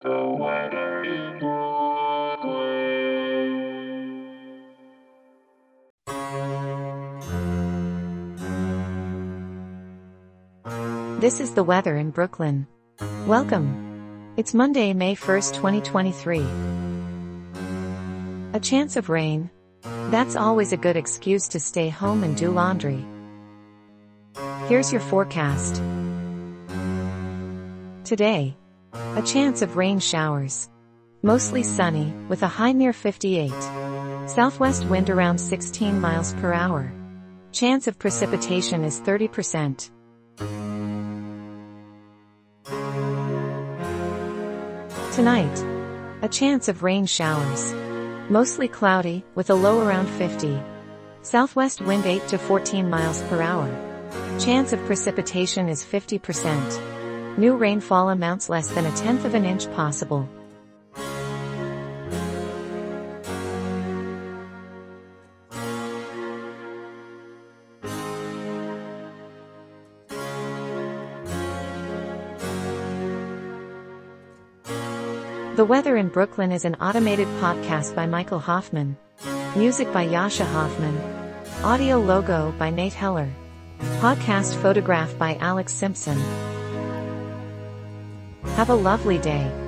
This is the weather in Brooklyn. Welcome. It's Monday, May 1st, 2023. A chance of rain. That's always a good excuse to stay home and do laundry. Here's your forecast. Today. A chance of rain showers. Mostly sunny, with a high near 58. Southwest wind around 16 miles per hour. Chance of precipitation is 30%. Tonight. A chance of rain showers. Mostly cloudy, with a low around 50. Southwest wind 8 to 14 miles per hour. Chance of precipitation is 50%. New rainfall amounts less than a tenth of an inch possible. The Weather in Brooklyn is an automated podcast by Michael Hoffman. Music by Jascha Hoffman. Audio logo by Nate Heller. Podcast photograph by Alex Simpson. Have a lovely day.